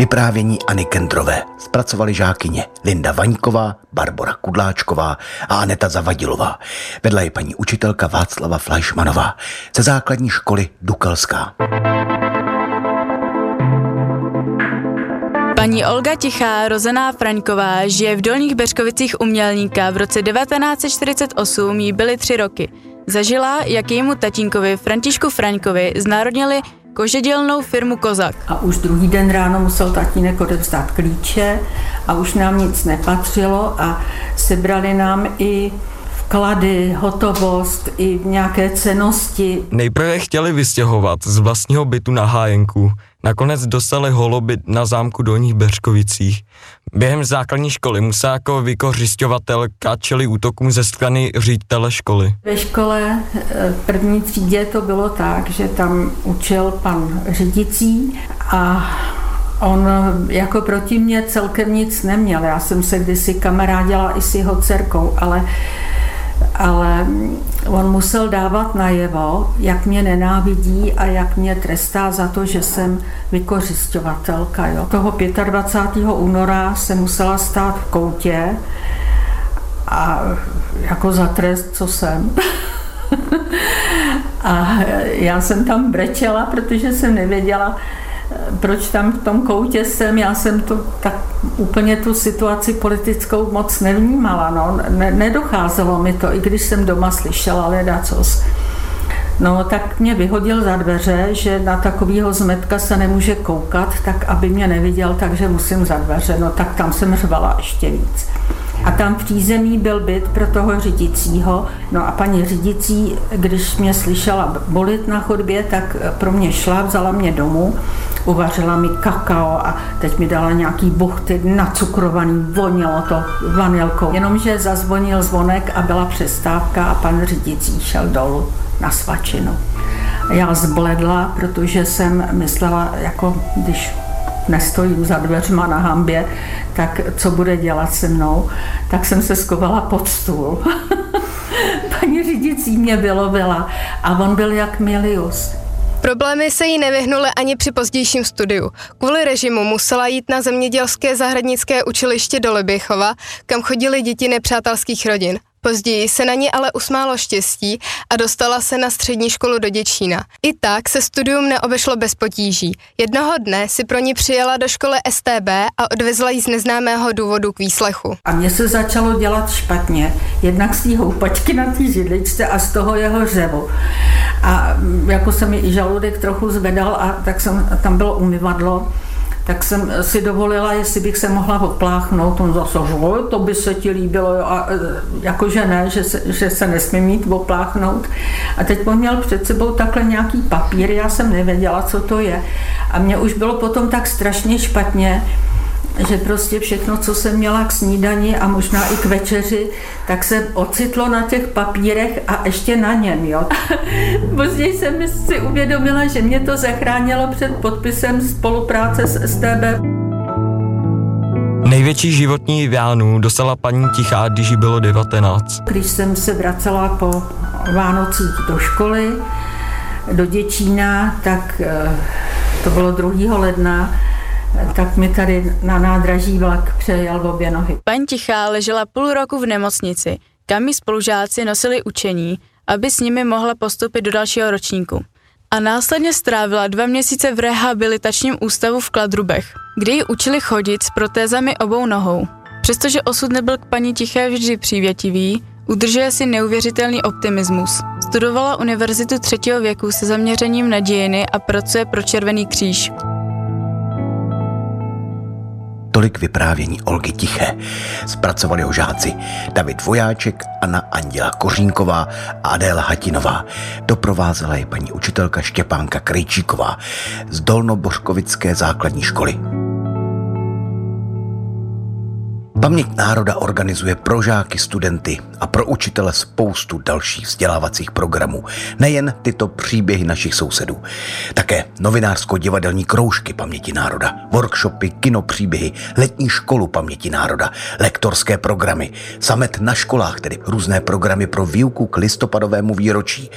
Vyprávění Ani Kendrové zpracovali žákyně Linda Vaňková, Barbara Kudláčková a Aneta Zavadilová. Vedla je paní učitelka Václava Fleischmanová ze základní školy Dukelská. Paní Olga Tichá, rozená Fraňková, žije v Dolních Beřkovicích umělníka. V roce 1948 jí byly tři roky. Zažila, jak jejímu tatínkovi Františku Fraňkovi znárodnili kožedělnou firmu Kozak. A už druhý den ráno musel tatínek odevzdat klíče a už nám nic nepatřilo a sebrali nám i vklady, hotovost i nějaké cenosti. Nejprve chtěli vystěhovat z vlastního bytu na hájenku, Nakonec dostali holobyt na zámku Dolních Beřkovicích. Během základní školy musel jako vykořišťovatel čeli útokům ze strany ředitele školy. Ve škole eh, první třídě to bylo tak, že tam učil pan řidicí a On jako proti mě celkem nic neměl. Já jsem se kdysi kamarádila i s jeho dcerkou, ale ale on musel dávat najevo, jak mě nenávidí a jak mě trestá za to, že jsem vykořišťovatelka. Jo. Toho 25. února se musela stát v koutě a jako za trest, co jsem. a já jsem tam brečela, protože jsem nevěděla, proč tam v tom koutě jsem, já jsem to tak úplně tu situaci politickou moc nevnímala, no. ne, nedocházelo mi to, i když jsem doma slyšela ledacos. No, tak mě vyhodil za dveře, že na takového zmetka se nemůže koukat, tak aby mě neviděl, takže musím za dveře. No, tak tam jsem řvala ještě víc. A tam v přízemí byl byt pro toho řídícího. No a paní řídící, když mě slyšela bolit na chodbě, tak pro mě šla, vzala mě domů, uvařila mi kakao a teď mi dala nějaký buchty nacukrovaný, vonilo to vanilkou. Jenomže zazvonil zvonek a byla přestávka a pan řídící šel dolů na svačinu. Já zbledla, protože jsem myslela, jako když nestojím za dveřma na hambě, tak co bude dělat se mnou, tak jsem se skovala pod stůl. Paní řídící mě vylovila a on byl jak Milius. Problémy se jí nevyhnuly ani při pozdějším studiu. Kvůli režimu musela jít na zemědělské zahradnické učiliště do Libichova, kam chodili děti nepřátelských rodin. Později se na ní ale usmálo štěstí a dostala se na střední školu do Děčína. I tak se studium neobešlo bez potíží. Jednoho dne si pro ní přijela do školy STB a odvezla ji z neznámého důvodu k výslechu. A mně se začalo dělat špatně, jednak z té houpačky na té židličce a z toho jeho řevu. A jako se mi i žaludek trochu zvedal a tak jsem, tam bylo umyvadlo tak jsem si dovolila, jestli bych se mohla opláchnout. On zase, že to by se ti líbilo, jo. a e, jakože ne, že se, že se nesmí mít opláchnout. A teď on měl před sebou takhle nějaký papír, já jsem nevěděla, co to je. A mě už bylo potom tak strašně špatně, že prostě všechno, co jsem měla k snídani a možná i k večeři, tak se ocitlo na těch papírech a ještě na něm, jo. Později jsem si uvědomila, že mě to zachránilo před podpisem spolupráce s STB. Největší životní vánu dostala paní Tichá, když jí bylo 19. Když jsem se vracela po Vánocích do školy, do Děčína, tak eh, to bylo 2. ledna, tak mi tady na nádraží vlak přejel v obě nohy. Paní Tichá ležela půl roku v nemocnici, kam mi spolužáci nosili učení, aby s nimi mohla postupit do dalšího ročníku. A následně strávila dva měsíce v rehabilitačním ústavu v Kladrubech, kde ji učili chodit s protézami obou nohou. Přestože osud nebyl k paní Tiché vždy přívětivý, udržuje si neuvěřitelný optimismus. Studovala univerzitu třetího věku se zaměřením na dějiny a pracuje pro Červený kříž. Tolik vyprávění Olgy Tiché. Zpracovali ho žáci David Vojáček, Anna Anděla Kořínková a Adéla Hatinová. Doprovázela je paní učitelka Štěpánka Krejčíková z Dolnobořkovické základní školy. Paměť národa organizuje pro žáky, studenty a pro učitele spoustu dalších vzdělávacích programů. Nejen tyto příběhy našich sousedů. Také novinářsko-divadelní kroužky paměti národa, workshopy, kinopříběhy, letní školu paměti národa, lektorské programy, samet na školách, tedy různé programy pro výuku k listopadovému výročí,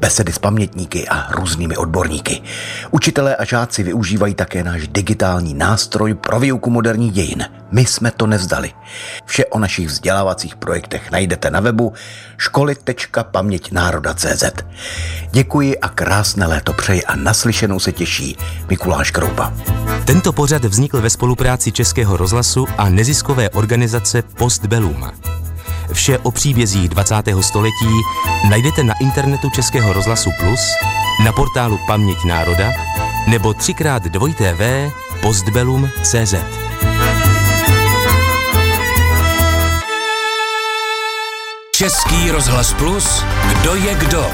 besedy s pamětníky a různými odborníky. Učitelé a žáci využívají také náš digitální nástroj pro výuku moderních dějin. My jsme to nevzdali. Vše o našich vzdělávacích projektech najdete na webu školy.paměťnároda.cz. Děkuji a krásné léto přeji a naslyšenou se těší Mikuláš Kroupa. Tento pořad vznikl ve spolupráci Českého rozhlasu a neziskové organizace Postbellum. Vše o příbězích 20. století najdete na internetu Českého rozhlasu Plus, na portálu Paměť národa nebo 3x2tv postbellum.cz. Český rozhlas Plus, kdo je kdo?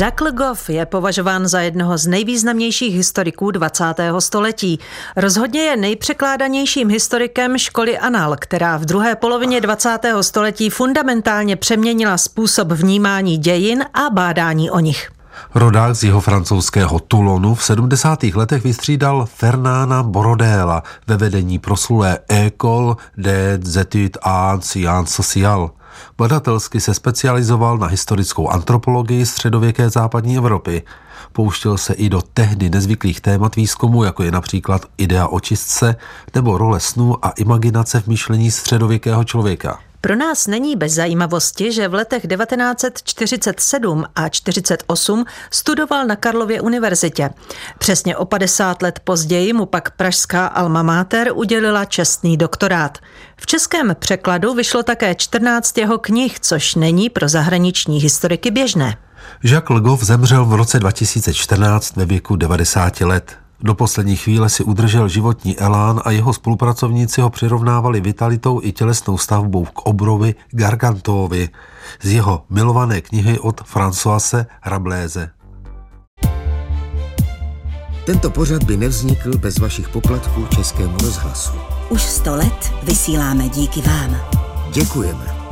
Jacques Le Goff je považován za jednoho z nejvýznamnějších historiků 20. století. Rozhodně je nejpřekládanějším historikem školy Anal, která v druhé polovině 20. století fundamentálně přeměnila způsob vnímání dějin a bádání o nich. Rodák z jeho francouzského Toulonu v 70. letech vystřídal Fernána Borodéla ve vedení proslulé École des études en sciences sociales. Badatelsky se specializoval na historickou antropologii středověké západní Evropy. Pouštěl se i do tehdy nezvyklých témat výzkumu, jako je například idea očistce nebo role snů a imaginace v myšlení středověkého člověka. Pro nás není bez zajímavosti, že v letech 1947 a 48 studoval na Karlově univerzitě. Přesně o 50 let později mu pak pražská alma mater udělila čestný doktorát. V českém překladu vyšlo také 14 jeho knih, což není pro zahraniční historiky běžné. Jacques Legov zemřel v roce 2014 ve věku 90 let. Do poslední chvíle si udržel životní elán a jeho spolupracovníci ho přirovnávali vitalitou i tělesnou stavbou k obrovi Gargantovi z jeho milované knihy od Françoise Rabléze. Tento pořad by nevznikl bez vašich poplatků Českému rozhlasu. Už sto let vysíláme díky vám. Děkujeme.